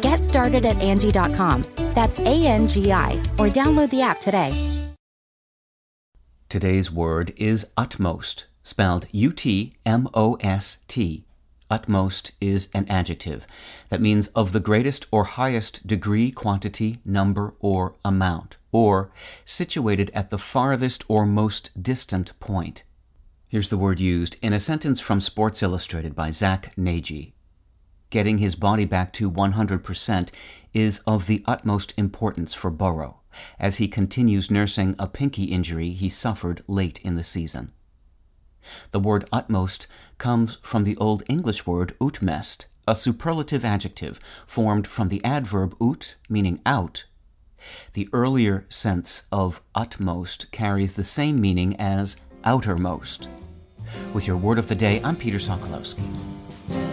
Get started at Angie.com. That's A N G I, or download the app today. Today's word is utmost, spelled U T M O S T. Utmost is an adjective that means of the greatest or highest degree, quantity, number, or amount, or situated at the farthest or most distant point. Here's the word used in a sentence from Sports Illustrated by Zach Nagy. Getting his body back to 100% is of the utmost importance for Burrow as he continues nursing a pinky injury he suffered late in the season. The word utmost comes from the Old English word utmest, a superlative adjective formed from the adverb ut, meaning out. The earlier sense of utmost carries the same meaning as outermost. With your word of the day, I'm Peter Sokolowski.